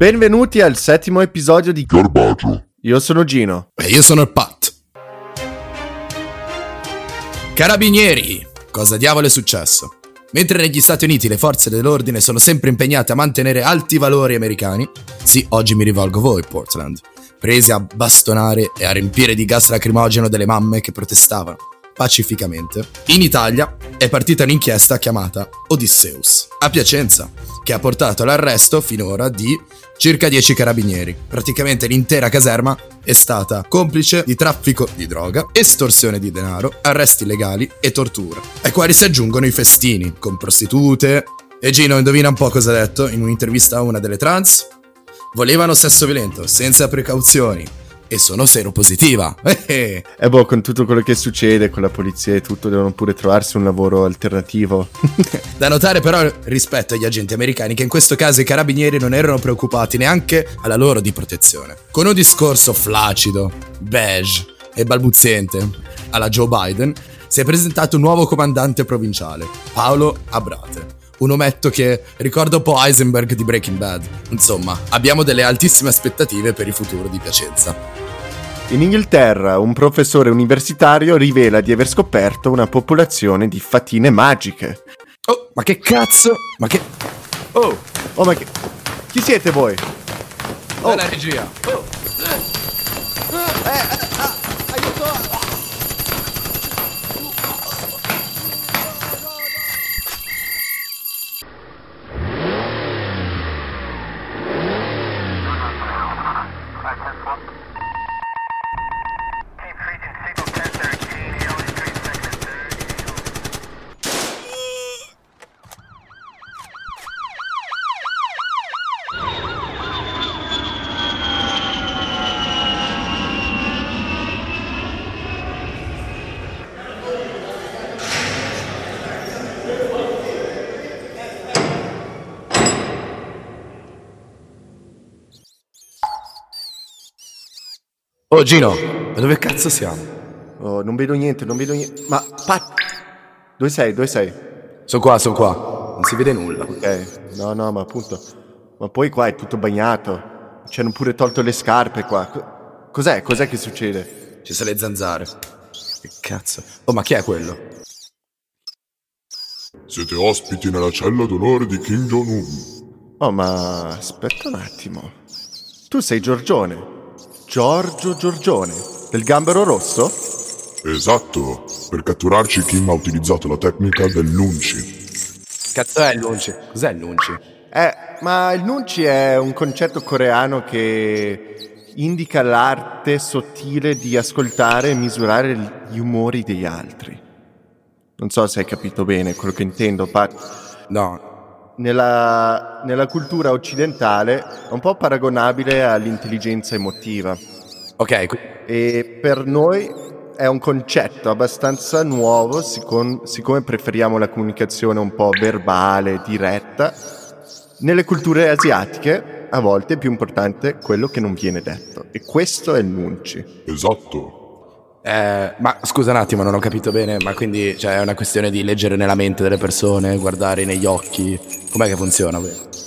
Benvenuti al settimo episodio di Garbaggio. Io sono Gino. E io sono il Pat. Carabinieri, cosa diavolo è successo? Mentre negli Stati Uniti le forze dell'ordine sono sempre impegnate a mantenere alti valori americani, sì, oggi mi rivolgo a voi, Portland, presi a bastonare e a riempire di gas lacrimogeno delle mamme che protestavano pacificamente, in Italia è partita un'inchiesta chiamata Odysseus, a Piacenza, che ha portato all'arresto finora di circa 10 carabinieri. Praticamente l'intera caserma è stata complice di traffico di droga, estorsione di denaro, arresti illegali e tortura, ai quali si aggiungono i festini, con prostitute. E Gino indovina un po' cosa ha detto in un'intervista a una delle trans? Volevano sesso violento, senza precauzioni, e sono seropositiva. E eh boh, con tutto quello che succede con la polizia e tutto, devono pure trovarsi un lavoro alternativo. da notare però rispetto agli agenti americani che in questo caso i carabinieri non erano preoccupati neanche alla loro di protezione. Con un discorso flaccido, beige e balbuziente alla Joe Biden, si è presentato un nuovo comandante provinciale, Paolo Abrate un ometto che ricorda un po' Heisenberg di Breaking Bad. Insomma, abbiamo delle altissime aspettative per il futuro di Piacenza. In Inghilterra un professore universitario rivela di aver scoperto una popolazione di fatine magiche. Oh, ma che cazzo? Ma che... Oh, oh ma che... Chi siete voi? Oh, la regia. Oh. Eh, eh, Oh Gino, ma dove cazzo siamo? Oh, non vedo niente, non vedo niente. Ma Pat, dove sei? Dove sei? Sono qua, sono qua. Non si vede nulla. Ok, no, no, ma appunto. Ma poi qua è tutto bagnato. Ci hanno pure tolto le scarpe qua. Cos'è? Cos'è che succede? Ci sono le zanzare. Che cazzo? Oh, ma chi è quello? Siete ospiti nella cella d'onore di Kim Jong-un. Oh, ma aspetta un attimo. Tu sei Giorgione. Giorgio Giorgione, del gambero rosso? Esatto, per catturarci Kim ha utilizzato la tecnica del nunci. Cazzo è il nunci? Cos'è il nunci? Eh, ma il nunci è un concetto coreano che indica l'arte sottile di ascoltare e misurare gli umori degli altri. Non so se hai capito bene quello che intendo, Pat. No, nella, nella, cultura occidentale è un po' paragonabile all'intelligenza emotiva. Ok. E per noi è un concetto abbastanza nuovo, siccome, siccome preferiamo la comunicazione un po' verbale, diretta. Nelle culture asiatiche a volte è più importante quello che non viene detto. E questo è il nunci. Esatto. Eh, ma scusa un attimo, non ho capito bene, ma quindi cioè, è una questione di leggere nella mente delle persone, guardare negli occhi, com'è che funziona?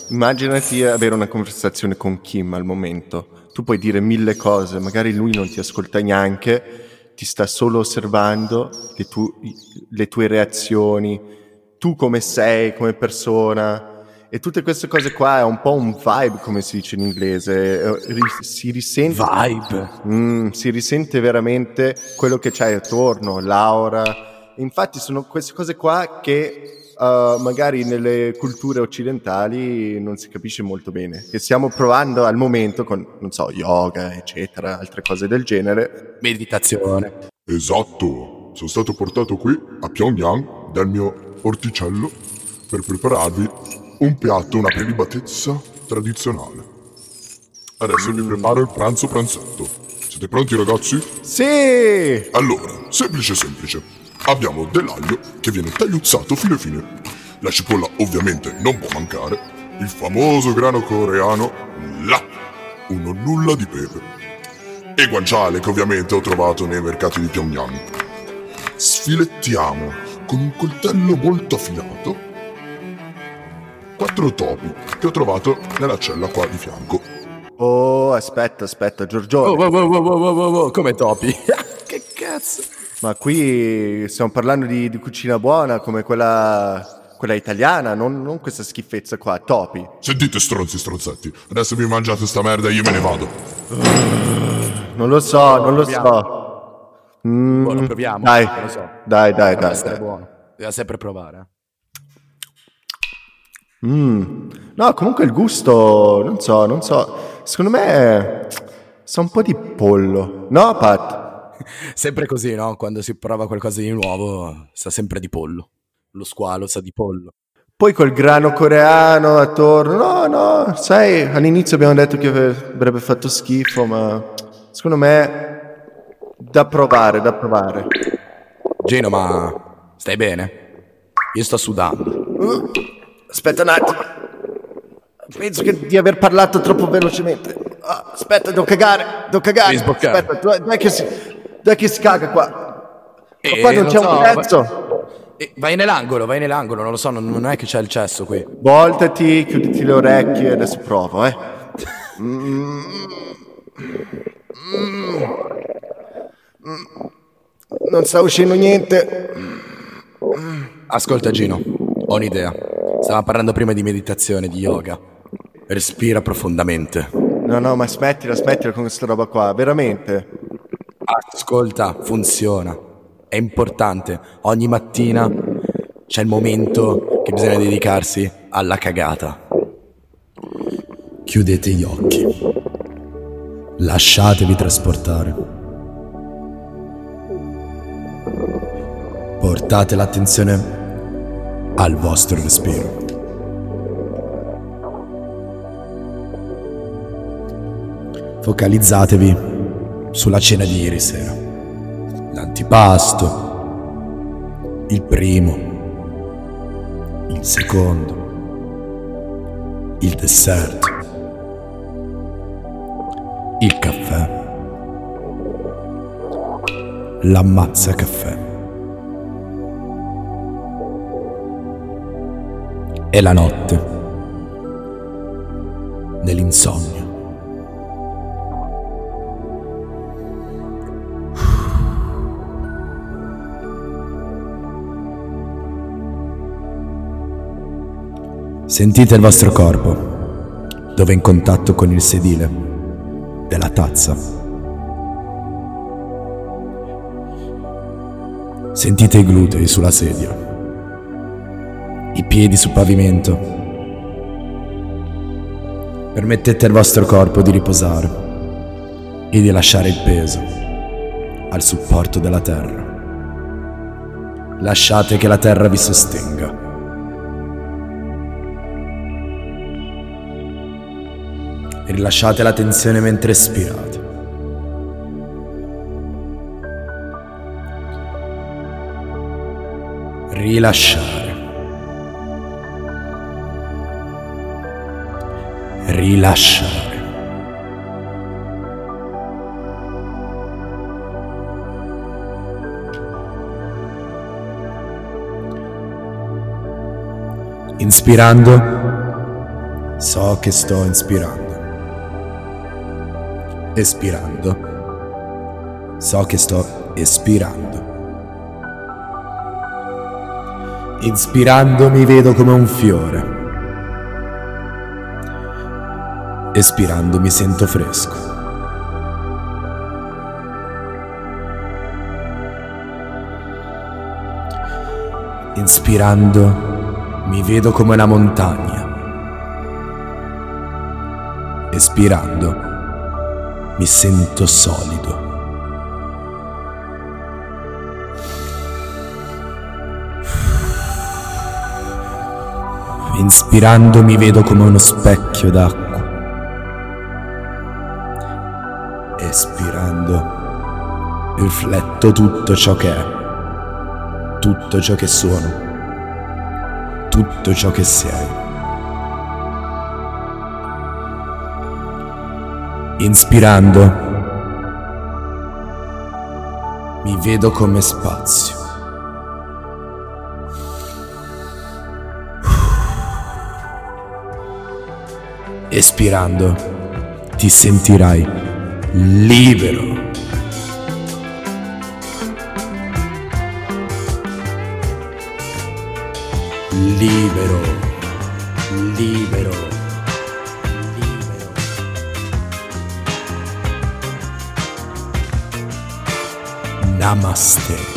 Immaginati avere una conversazione con Kim al momento, tu puoi dire mille cose, magari lui non ti ascolta neanche, ti sta solo osservando le, tu- le tue reazioni, tu come sei come persona, e tutte queste cose qua è un po' un vibe, come si dice in inglese. Eh, si risente. Vibe. Mm, si risente veramente quello che c'hai attorno, l'aura. Infatti, sono queste cose qua che uh, magari nelle culture occidentali non si capisce molto bene. E stiamo provando al momento con, non so, yoga, eccetera, altre cose del genere. Meditazione. Esatto. Sono stato portato qui a Pyongyang dal mio orticello per prepararvi un piatto, una prelibatezza tradizionale. Adesso vi preparo il pranzo pranzetto. Siete pronti ragazzi? Sì! Allora, semplice semplice. Abbiamo dell'aglio che viene tagliuzzato fine fine. La cipolla ovviamente non può mancare. Il famoso grano coreano, là, uno nulla di pepe. E guanciale che ovviamente ho trovato nei mercati di Pyongyang. Sfilettiamo con un coltello molto affilato quattro topi che ho trovato nella cella qua di fianco. Oh, aspetta, aspetta, Giorgione. Oh, wow, wow, wow, wow, wow, come topi? che cazzo? Ma qui stiamo parlando di, di cucina buona come quella, quella italiana, non, non questa schifezza qua, topi. Sentite stronzi stronzetti, adesso vi mangiate sta merda e io me ne vado. Non lo so, non lo so. Mm, lo proviamo. Dai, so. dai, dai, Deve dai. dai. buono. Bisogna sempre provare. Mm. No, comunque il gusto, non so, non so. Secondo me sa un po' di pollo. No, Pat? Sempre così, no? Quando si prova qualcosa di nuovo, sa sempre di pollo. Lo squalo sa di pollo. Poi col grano coreano attorno. No, no, sai, all'inizio abbiamo detto che avrebbe fatto schifo, ma secondo me da provare, da provare. Gino, ma stai bene? Io sto sudando. Uh, aspetta un attimo. Penso che di aver parlato troppo velocemente. Ah, aspetta, devo cagare, devo cagare. Aspetta, dov'è dov'è che si, dov'è che si caga qua? Ma Eh, qua non non c'è so, un va- pezzo. Eh, vai nell'angolo, vai nell'angolo, non lo so, non, non è che c'è il cesso qui. Voltati, chiuditi le orecchie, adesso provo, eh. Mm. Mm. Non sta uscendo niente. Ascolta Gino, ho un'idea. Stavamo parlando prima di meditazione, di yoga. Respira profondamente. No, no, ma smettila, smettila con questa roba qua, veramente. Ascolta, funziona. È importante. Ogni mattina c'è il momento che bisogna dedicarsi alla cagata. Chiudete gli occhi. Lasciatevi trasportare. Portate l'attenzione al vostro respiro. Focalizzatevi sulla cena di ieri sera. L'antipasto, il primo, il secondo, il dessert, il caffè, l'ammazza caffè e la notte dell'insonnia. Sentite il vostro corpo, dove è in contatto con il sedile della tazza. Sentite i glutei sulla sedia, piedi sul pavimento. Permettete al vostro corpo di riposare e di lasciare il peso al supporto della terra. Lasciate che la terra vi sostenga. Rilasciate la tensione mentre espirate. Rilasciare. Rilasciare. Inspirando, so che sto inspirando. Espirando, so che sto espirando. Inspirando mi vedo come un fiore. Espirando mi sento fresco. Inspirando mi vedo come una montagna. Espirando mi sento solido. Inspirando mi vedo come uno specchio d'acqua. Espirando rifletto tutto ciò che è, tutto ciò che sono, tutto ciò che sei. Inspirando mi vedo come spazio. espirando, ti sentirai libero. Libero, libero, libero. Namaste.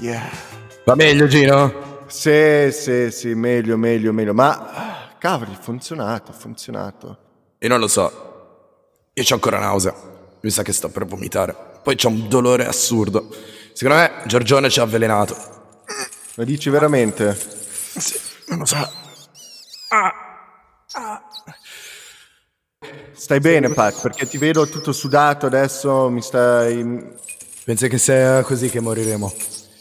Yeah. Va meglio Gino? Sì, sì, sì, meglio, meglio, meglio. Ma, cavoli, ha funzionato, ha funzionato. Io non lo so. Io ho ancora nausea. Mi sa che sto per vomitare. Poi c'ho un dolore assurdo. Secondo me Giorgione ci ha avvelenato. Lo dici veramente? Sì, non lo so. Stai bene, Pat, perché ti vedo tutto sudato adesso, mi stai... Pensi che sia così che moriremo?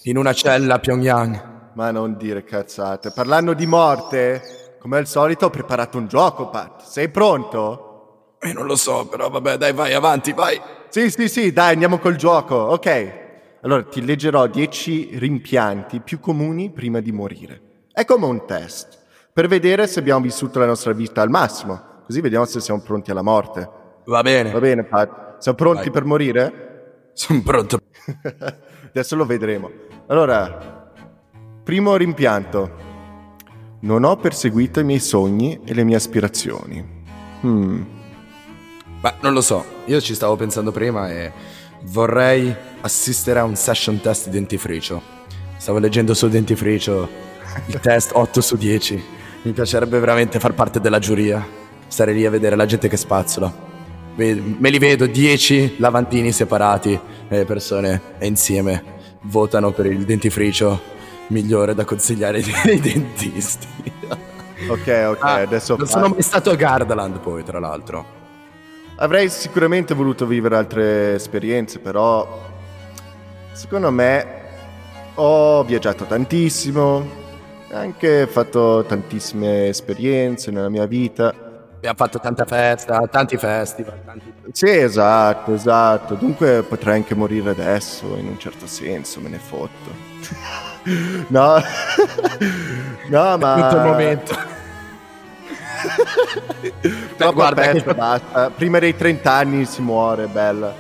In una cella a Pyongyang? Ma non dire cazzate. Parlando di morte, come al solito ho preparato un gioco, Pat. Sei pronto? Io non lo so, però vabbè, dai, vai avanti, vai. Sì, sì, sì, dai, andiamo col gioco. Ok. Allora, ti leggerò 10 rimpianti più comuni prima di morire. È come un test, per vedere se abbiamo vissuto la nostra vita al massimo. Così vediamo se siamo pronti alla morte. Va bene. Va bene, Pat? Siamo pronti Vai. per morire? Sono pronto. Adesso lo vedremo. Allora, primo rimpianto. Non ho perseguito i miei sogni e le mie aspirazioni. Hmm. Ma non lo so, io ci stavo pensando prima e vorrei assistere a un session test di dentifricio. Stavo leggendo sul dentifricio il test 8 su 10. Mi piacerebbe veramente far parte della giuria, stare lì a vedere la gente che spazzola. Me li vedo 10 lavandini separati e le persone insieme votano per il dentifricio migliore da consigliare ai dentisti. Ok, ok, Ah, adesso non sono mai stato a Gardaland poi, tra l'altro. avrei sicuramente voluto vivere altre esperienze, però secondo me ho viaggiato tantissimo, anche fatto tantissime esperienze nella mia vita. Abbiamo fatto tanta festa, tanti festival, tanti... Sì, esatto, esatto. Dunque potrei anche morire adesso, in un certo senso, me ne fotto. No, no, ma... tutto il momento. Troppa guarda che- festa, basta. Prima dei 30 anni si muore, bella.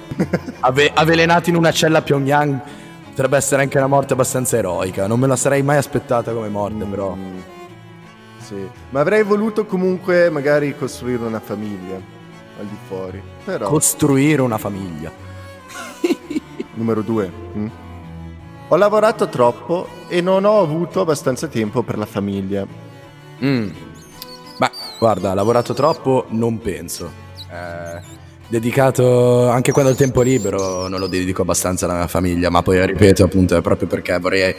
Ave- avvelenato in una cella a Pyongyang potrebbe essere anche una morte abbastanza eroica. Non me la sarei mai aspettata come morte, però. Mm, sì. Ma avrei voluto comunque magari costruire una famiglia al di fuori. Però, Costruire una famiglia. numero due. mm? Ho lavorato troppo e non ho avuto abbastanza tempo per la famiglia. Mm. Beh, guarda, lavorato troppo, non penso. Eh, dedicato anche quando ho il tempo libero, non lo dedico abbastanza alla mia famiglia, ma poi ripeto, appunto, è proprio perché vorrei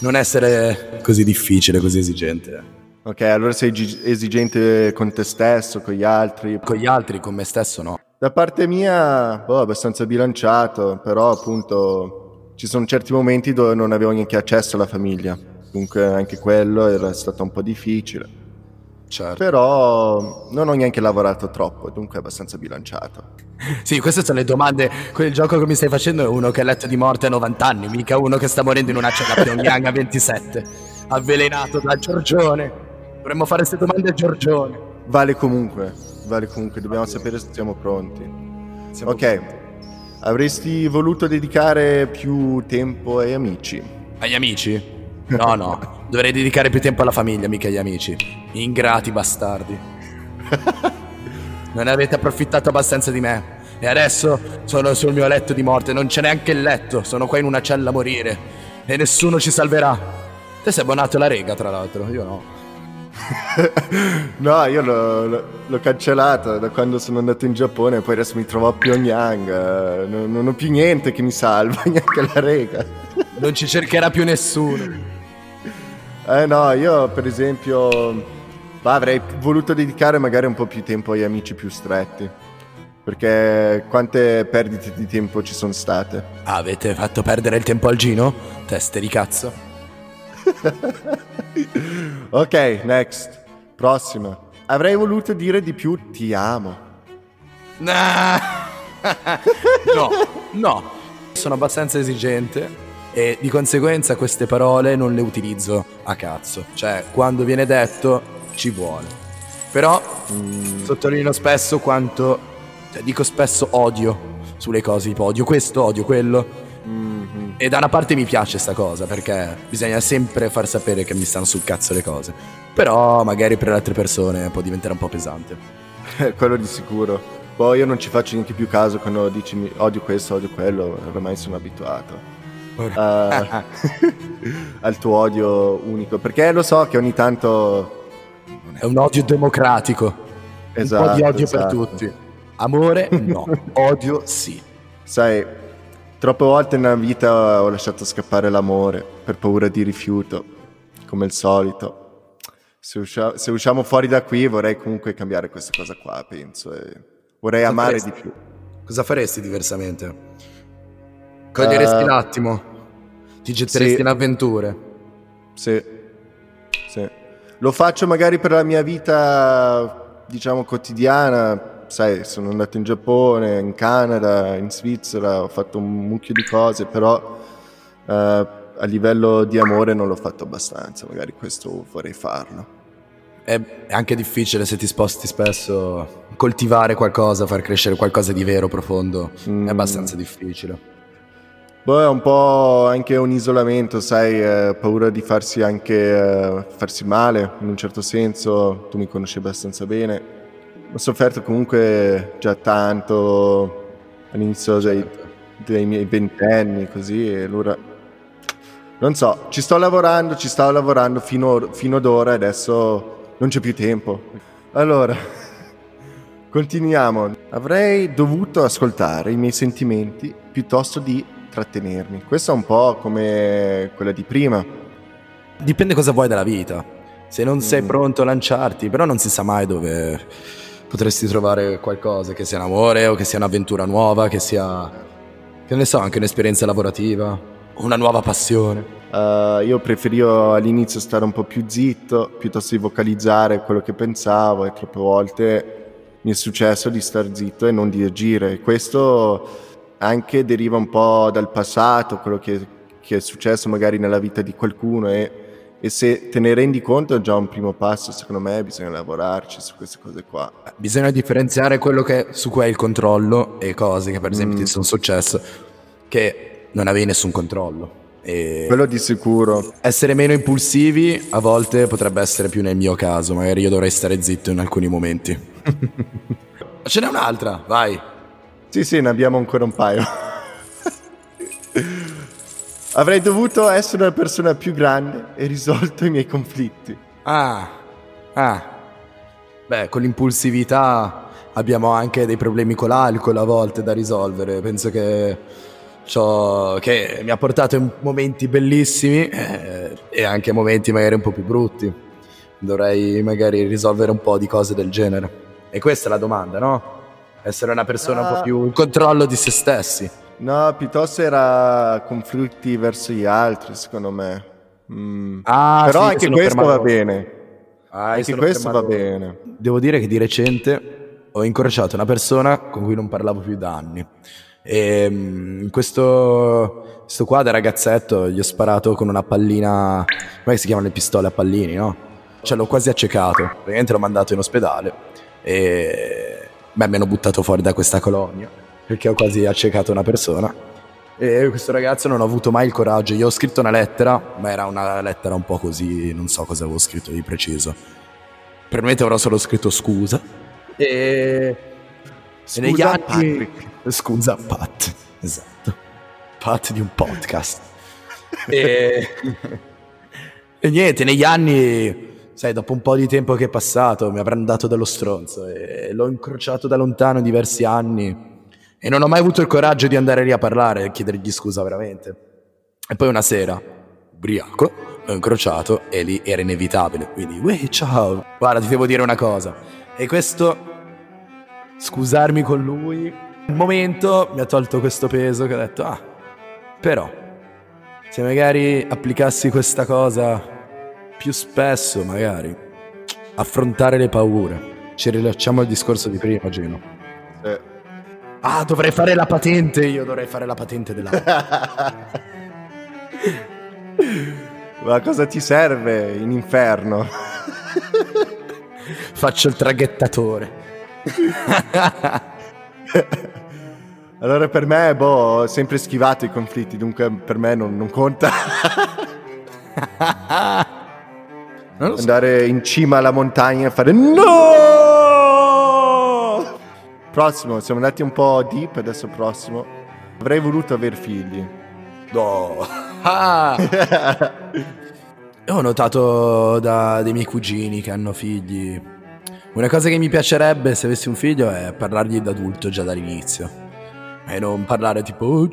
non essere così difficile, così esigente. Ok, allora sei esigente con te stesso, con gli altri. Con gli altri, con me stesso, no. Da parte mia, boh, abbastanza bilanciato, però appunto ci sono certi momenti dove non avevo neanche accesso alla famiglia. Dunque anche quello era stato un po' difficile. Certo. Però non ho neanche lavorato troppo, dunque è abbastanza bilanciato. Sì, queste sono le domande. Quel gioco che mi stai facendo è uno che è letto di morte a 90 anni, mica uno che sta morendo in una cella a Pyongyang a 27, avvelenato da Giorgione. Dovremmo fare queste domande a Giorgione. Vale comunque, vale comunque, dobbiamo sapere se siamo pronti. Siamo- Ok, avresti voluto dedicare più tempo ai amici? Agli amici? No, no, dovrei dedicare più tempo alla famiglia, mica agli amici. Ingrati bastardi. Non avete approfittato abbastanza di me. E adesso sono sul mio letto di morte, non c'è neanche il letto, sono qua in una cella a morire. E nessuno ci salverà. Te sei abbonato alla Rega, tra l'altro, io no. No, io l'ho, l'ho- cancellato da quando sono andato in Giappone, poi adesso mi trovo a Pyongyang, eh, non, non ho più niente che mi salva, neanche la rega. Non ci cercherà più nessuno. Eh no, io per esempio bah, avrei voluto dedicare magari un po' più tempo agli amici più stretti, perché quante perdite di tempo ci sono state. Avete fatto perdere il tempo al Gino? Teste di cazzo. ok, next, prossima. Avrei voluto dire di più ti amo. No, no. Sono abbastanza esigente e di conseguenza queste parole non le utilizzo a cazzo. Cioè, quando viene detto ci vuole. Però mm. sottolineo spesso quanto, cioè, dico spesso odio sulle cose, tipo odio questo, odio quello. E da una parte mi piace sta cosa perché bisogna sempre far sapere che mi stanno sul cazzo le cose. Però magari per le altre persone può diventare un po' pesante. quello di sicuro. Poi io non ci faccio neanche più caso quando dici odio questo, odio quello, ormai sono abituato. Uh, al tuo odio unico perché lo so che ogni tanto è un odio democratico esatto, un po' di odio esatto. per tutti amore no odio sì sai troppe volte nella vita ho lasciato scappare l'amore per paura di rifiuto come il solito se, uscia- se usciamo fuori da qui vorrei comunque cambiare questa cosa qua penso e vorrei cosa amare faresti? di più cosa faresti diversamente Coglieresti uh, l'attimo? Ti getteresti sì. in avventure? Sì. sì. Lo faccio magari per la mia vita, diciamo, quotidiana. Sai, sono andato in Giappone, in Canada, in Svizzera, ho fatto un mucchio di cose, però uh, a livello di amore non l'ho fatto abbastanza. Magari questo vorrei farlo. È anche difficile se ti sposti spesso coltivare qualcosa, far crescere qualcosa di vero, profondo. Mm. È abbastanza difficile. Boh, è un po' anche un isolamento, sai, eh, paura di farsi anche eh, farsi male, in un certo senso, tu mi conosci abbastanza bene. Ho sofferto comunque già tanto all'inizio dei, dei miei ventenni, così, e allora... Non so, ci sto lavorando, ci stavo lavorando fino, fino ad ora e adesso non c'è più tempo. Allora, continuiamo. Avrei dovuto ascoltare i miei sentimenti piuttosto di trattenermi. Questa è un po' come quella di prima. Dipende cosa vuoi dalla vita. Se non sei mm. pronto a lanciarti, però non si sa mai dove potresti trovare qualcosa, che sia un amore o che sia un'avventura nuova, che sia, che ne so, anche un'esperienza lavorativa, una nuova passione. Uh, io preferivo all'inizio stare un po' più zitto piuttosto di vocalizzare quello che pensavo e troppe volte mi è successo di star zitto e non di agire. Questo anche deriva un po' dal passato, quello che, che è successo magari nella vita di qualcuno e, e, se te ne rendi conto è già un primo passo, secondo me bisogna lavorarci su queste cose qua. Bisogna differenziare quello che, su cui hai il controllo e cose che per esempio mm. ti sono successe che non avevi nessun controllo. E quello di sicuro. Essere meno impulsivi a volte potrebbe essere più nel mio caso, magari io dovrei stare zitto in alcuni momenti. Ce n'è un'altra, vai. Sì, sì, ne abbiamo ancora un paio. Avrei dovuto essere una persona più grande e risolto i miei conflitti. Ah, ah. Beh, con l'impulsività abbiamo anche dei problemi con l'alcol a volte da risolvere. Penso che, che mi ha portato in momenti bellissimi eh, e anche momenti magari un po' più brutti. Dovrei magari risolvere un po' di cose del genere. E questa è la domanda, no? essere una persona uh, un po' più in controllo di se stessi. No, piuttosto era conflitti verso gli altri, secondo me. Mm. Ah, Però sì, anche questo va bene. Ah, anche questo va bene. Devo dire che di recente ho incrociato una persona con cui non parlavo più da anni. E in questo, questo qua da ragazzetto gli ho sparato con una pallina, come si chiamano le pistole a pallini, no? Cioè l'ho quasi accecato, praticamente l'ho mandato in ospedale e Beh, mi hanno buttato fuori da questa colonia perché ho quasi accecato una persona. E questo ragazzo non ho avuto mai il coraggio. Io ho scritto una lettera, ma era una lettera un po' così, non so cosa avevo scritto di preciso. Per me avrò solo scritto scusa. E, scusa, e negli anni. Patrick. Scusa, Pat. Esatto. Pat di un podcast. e... e niente, negli anni sai, dopo un po' di tempo che è passato, mi avranno dato dello stronzo e l'ho incrociato da lontano diversi anni e non ho mai avuto il coraggio di andare lì a parlare e chiedergli scusa veramente. E poi una sera, ubriaco, l'ho incrociato e lì era inevitabile, quindi, uè, ciao, guarda, ti devo dire una cosa. E questo, scusarmi con lui, un momento mi ha tolto questo peso che ho detto, ah, però, se magari applicassi questa cosa più spesso magari affrontare le paure. Ci rilacciamo al discorso di prima, Gino. Sì. Ah, dovrei fare la patente, io dovrei fare la patente della... Ma cosa ti serve in inferno? Faccio il traghettatore. allora per me, boh, ho sempre schivato i conflitti, dunque per me non, non conta. non so. Andare in cima alla montagna e fare no! Prossimo, siamo andati un po' deep, adesso prossimo. Avrei voluto aver figli. No. Ah. ho notato da dei miei cugini che hanno figli. Una cosa che mi piacerebbe se avessi un figlio è parlargli d'adulto già dall'inizio. E non parlare tipo oh,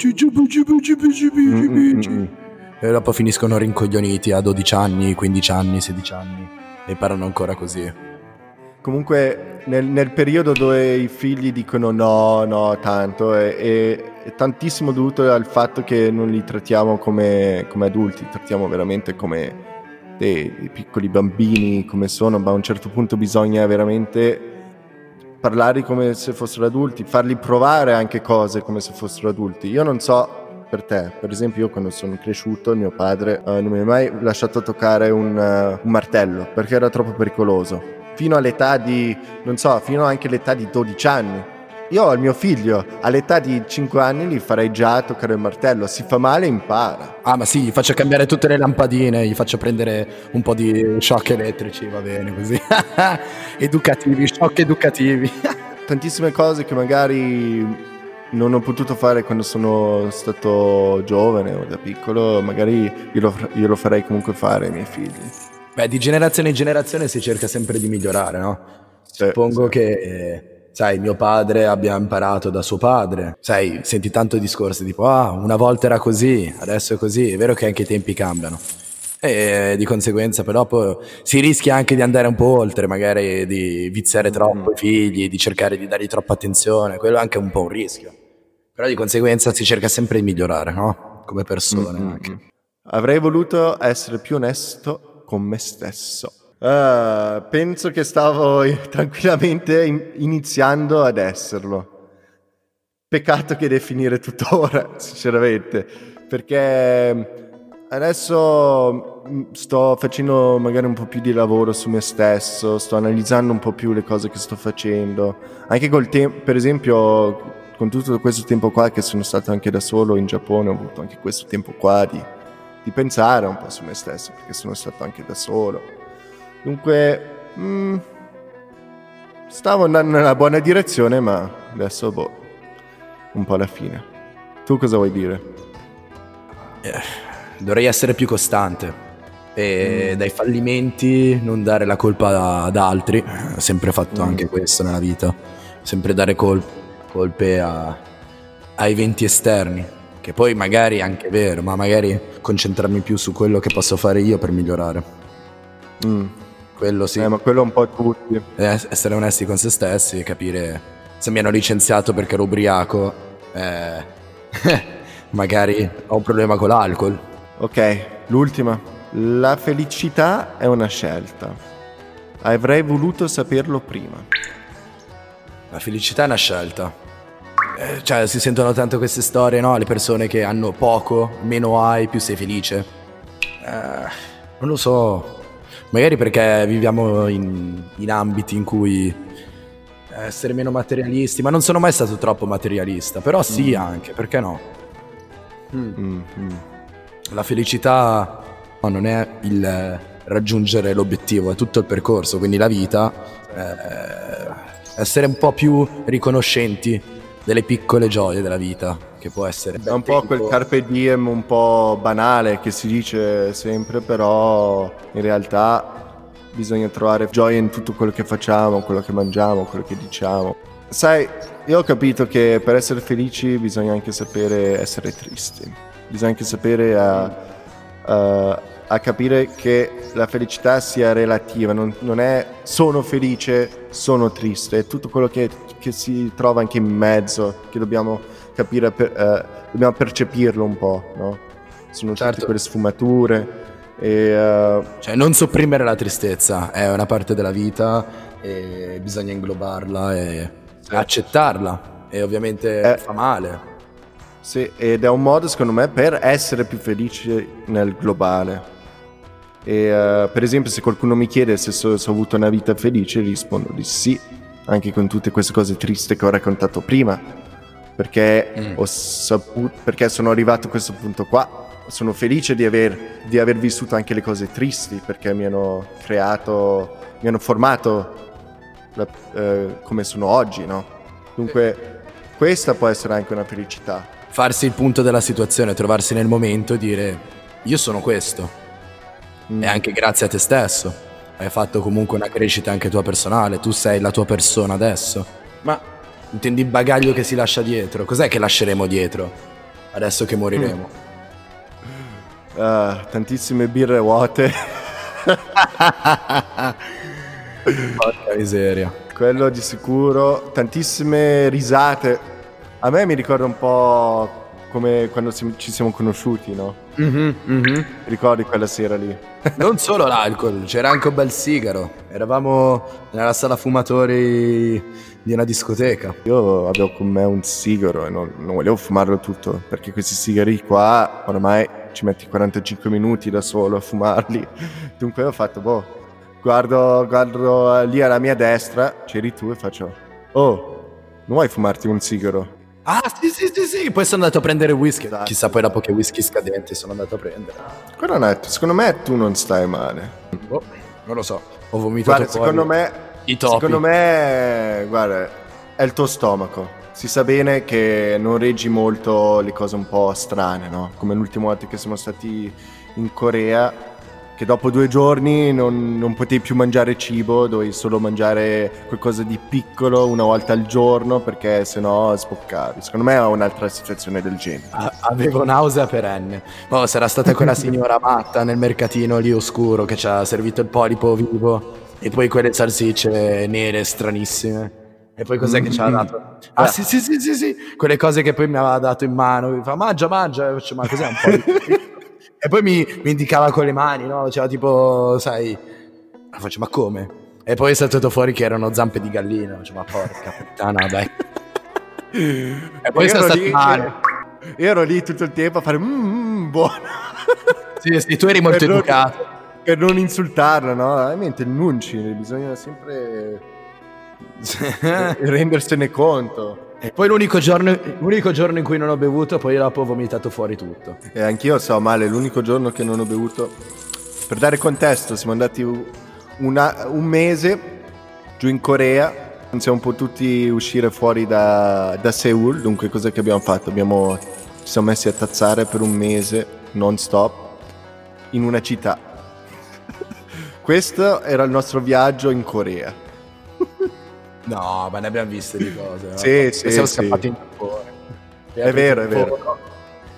e dopo finiscono rincoglioniti a 12 anni, 15 anni, 16 anni e parlano ancora così. Comunque nel, nel periodo dove i figli dicono no, no, tanto, è, è, tantissimo dovuto al fatto che non li trattiamo come, come adulti, li trattiamo veramente come dei, dei piccoli bambini come sono, ma a un certo punto bisogna veramente parlare come se fossero adulti, farli provare anche cose come se fossero adulti. Io non so per te, per esempio io quando sono cresciuto mio padre uh, non mi ha mai lasciato toccare un, uh, un martello perché era troppo pericoloso. Fino all'età di, non so, fino anche all'età di 12 anni io al mio figlio all'età di 5 anni gli farei già toccare il martello, si fa male impara. Ah ma sì, gli faccio cambiare tutte le lampadine, gli faccio prendere un po' di shock elettrici, va bene così. educativi, shock educativi. Tantissime cose che magari non ho potuto fare quando sono stato giovane o da piccolo, magari glielo, glielo farei comunque fare ai miei figli. Beh, di generazione in generazione si cerca sempre di migliorare, no? Sì, Suppongo sì. che... Eh sai, mio padre abbia imparato da suo padre. Sai, senti tanto discorsi tipo, ah, una volta era così, adesso è così. È vero che anche i tempi cambiano. E di conseguenza, però, poi si rischia anche di andare un po' oltre, magari di viziare troppo mm. i figli, di cercare di dargli troppa attenzione. Quello è anche un po' un rischio. Però di conseguenza si cerca sempre di migliorare, no? Come persone mm-hmm. anche. Avrei voluto essere più onesto con me stesso. Uh, penso che stavo tranquillamente in- iniziando ad esserlo. Peccato che definire tuttora, sinceramente, perché adesso mm, sto facendo magari un po' più di lavoro su me stesso, sto analizzando un po' più le cose che sto facendo, anche col tempo, per esempio, con tutto questo tempo qua che sono stato anche da solo in Giappone, ho avuto anche questo tempo qua di, di pensare un po' su me stesso, perché sono stato anche da solo Dunque, mm, stavo andando nella buona direzione, ma adesso, boh, un po' alla fine. Tu cosa vuoi dire? Eh, dovrei essere più costante e mm. dai fallimenti non dare la colpa ad altri. Ho sempre fatto mm. anche questo nella vita, sempre dare col- colpe a, a eventi esterni che poi magari è anche vero, ma magari concentrarmi più su quello che posso fare io per migliorare. Mm. Quello sì. Eh, ma quello un po' tutti. Eh, essere onesti con se stessi, capire se mi hanno licenziato perché ero ubriaco, eh, magari ho un problema con l'alcol. Ok, l'ultima. La felicità è una scelta. Avrei voluto saperlo prima. La felicità è una scelta. Eh, cioè, si sentono tanto queste storie, no? Le persone che hanno poco, meno hai, più sei felice. Eh, non lo so. Magari perché viviamo in, in ambiti in cui essere meno materialisti, ma non sono mai stato troppo materialista, però sì mm. anche, perché no? Mm. Mm. La felicità no, non è il raggiungere l'obiettivo, è tutto il percorso, quindi la vita, eh, essere un po' più riconoscenti delle piccole gioie della vita, che può essere... È un po' quel carpe diem un po' banale che si dice sempre, però in realtà bisogna trovare gioia in tutto quello che facciamo, quello che mangiamo, quello che diciamo. Sai, io ho capito che per essere felici bisogna anche sapere essere tristi, bisogna anche sapere a, a, a capire che la felicità sia relativa, non, non, è sono felice, sono triste, è tutto quello che che si trova anche in mezzo, che dobbiamo capire, per, eh, dobbiamo percepirlo un po', no? Sono certo. tutte quelle sfumature. E, uh... Cioè, non sopprimere la tristezza, è una parte della vita e bisogna inglobarla e sì. accettarla. E ovviamente eh, fa male. Sì, ed è un modo secondo me per essere più felici nel globale. E uh, per esempio se qualcuno mi chiede se, so, se ho avuto una vita felice rispondo di sì, anche con tutte queste cose tristi che ho raccontato prima, perché, mm. ho saputo, perché sono arrivato a questo punto qua. Sono felice di aver, di aver vissuto anche le cose tristi perché mi hanno creato, mi hanno formato la, uh, come sono oggi, no? Dunque questa può essere anche una felicità farsi il punto della situazione, trovarsi nel momento e dire io sono questo. Mm. E anche grazie a te stesso. Hai fatto comunque una crescita anche tua personale, tu sei la tua persona adesso. Ma intendi il bagaglio che si lascia dietro? Cos'è che lasceremo dietro adesso che moriremo? Mm. Uh, tantissime birre vuote. Porca miseria. Quello di sicuro, tantissime risate a me mi ricorda un po' come quando ci siamo conosciuti, no? Mm-hmm, mm-hmm. Ricordi quella sera lì? Non solo l'alcol, c'era anche un bel sigaro. Eravamo nella sala fumatori di una discoteca. Io avevo con me un sigaro e non, non volevo fumarlo tutto, perché questi sigari qua ormai ci metti 45 minuti da solo a fumarli. Dunque ho fatto, boh, guardo, guardo lì alla mia destra, c'eri tu e faccio, oh, non vuoi fumarti un sigaro? Ah, sì, sì, sì, sì. Poi sono andato a prendere whisky. Esatto. Chissà poi dopo che whisky scadenti sono andato a prendere. Quello netto. Secondo me tu non stai male. Oh, non lo so. Ho vomitato guarda, secondo me i topi. Secondo me, guarda, è il tuo stomaco. Si sa bene che non reggi molto le cose un po' strane, no? Come l'ultima volta che siamo stati in Corea che dopo due giorni non, non, potevi più mangiare cibo, dovevi solo mangiare qualcosa di piccolo una volta al giorno perché sennò spoccavi. Secondo me è un'altra situazione del genere. avevo nausea perenne. Oh, sarà stata quella signora matta nel mercatino lì oscuro che ci ha servito il polipo vivo e poi quelle salsicce nere stranissime. E poi cos'è che ci ha dato? Ah, sì, sì, sì, sì, sì. Quelle cose che poi mi aveva dato in mano. Mi fa, mangia, mangia. ma cos'è un po' di... E poi mi, mi, indicava con le mani, no? Faceva tipo, sai, faccio, ma come? E poi è saltato fuori che erano zampe di gallina. Faccio, ma porca puttana, dai. e poi sono stato male. Io ero lì tutto il tempo a fare mmm, buono. sì, sì, tu eri molto per educato. Non, per non insultarlo, no? Veramente il nunci, bisogna sempre rendersene conto. E poi l'unico giorno, l'unico giorno, in cui non ho bevuto, poi dopo ho vomitato fuori tutto. E anch'io so male, l'unico giorno che non ho bevuto. Per dare contesto, siamo andati una, un mese giù in Corea, non siamo potuti uscire fuori da, da Seoul, dunque cosa che abbiamo fatto? Abbiamo, ci siamo messi a tazzare per un mese non stop in una città. Questo era il nostro viaggio in Corea. No, ma ne abbiamo viste di cose. No? Sì, sì, siamo scappati in Giappone. È vero, è vero.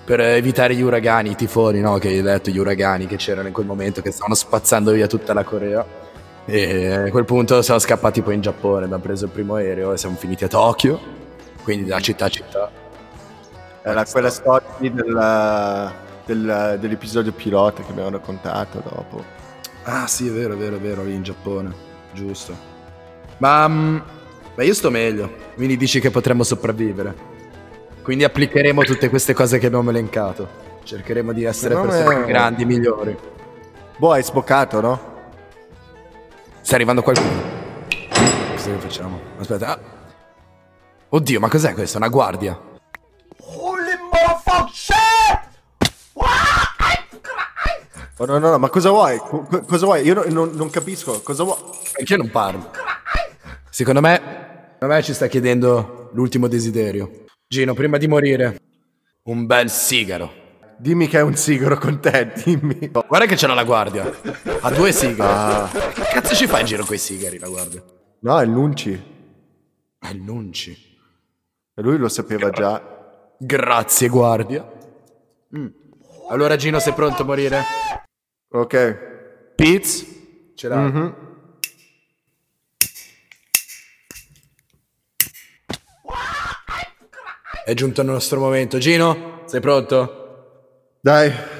Per evitare gli uragani, i tifoni, no? Che hai detto, gli uragani che c'erano in quel momento, che stavano spazzando via tutta la Corea. E a quel punto siamo scappati poi in Giappone, abbiamo preso il primo aereo e siamo finiti a Tokyo, quindi da città a città. Era quella storia della, della, dell'episodio pilota che abbiamo raccontato dopo. Ah sì, è vero, è vero, è vero, lì in Giappone, giusto. Ma mm, Beh, io sto meglio, quindi dici che potremmo sopravvivere. Quindi applicheremo tutte queste cose che abbiamo elencato. Cercheremo di essere no, persone più grandi, migliori. Boh, hai sboccato, no? Sta arrivando qualcuno. Cosa che facciamo? Aspetta. Ah. Oddio, ma cos'è questo? Una guardia. Holy motherfucker! Oh, no, no, no, ma cosa vuoi? C- cosa vuoi? Io non, non capisco. Cosa vuoi? Anche io non parlo. Secondo me me ci sta chiedendo l'ultimo desiderio. Gino, prima di morire, un bel sigaro. Dimmi che è un sigaro con te, dimmi. Guarda che c'è la guardia. Ha due sigari. Ah. Che cazzo ci fa in giro con i sigari la guardia? No, è il Nunci. È il Nunci. E lui lo sapeva Gra- già. Grazie, guardia. Mm. Allora Gino, sei pronto a morire? Ok. Piz? Ce l'hai? Mm-hmm. È giunto il nostro momento. Gino, sei pronto? Dai.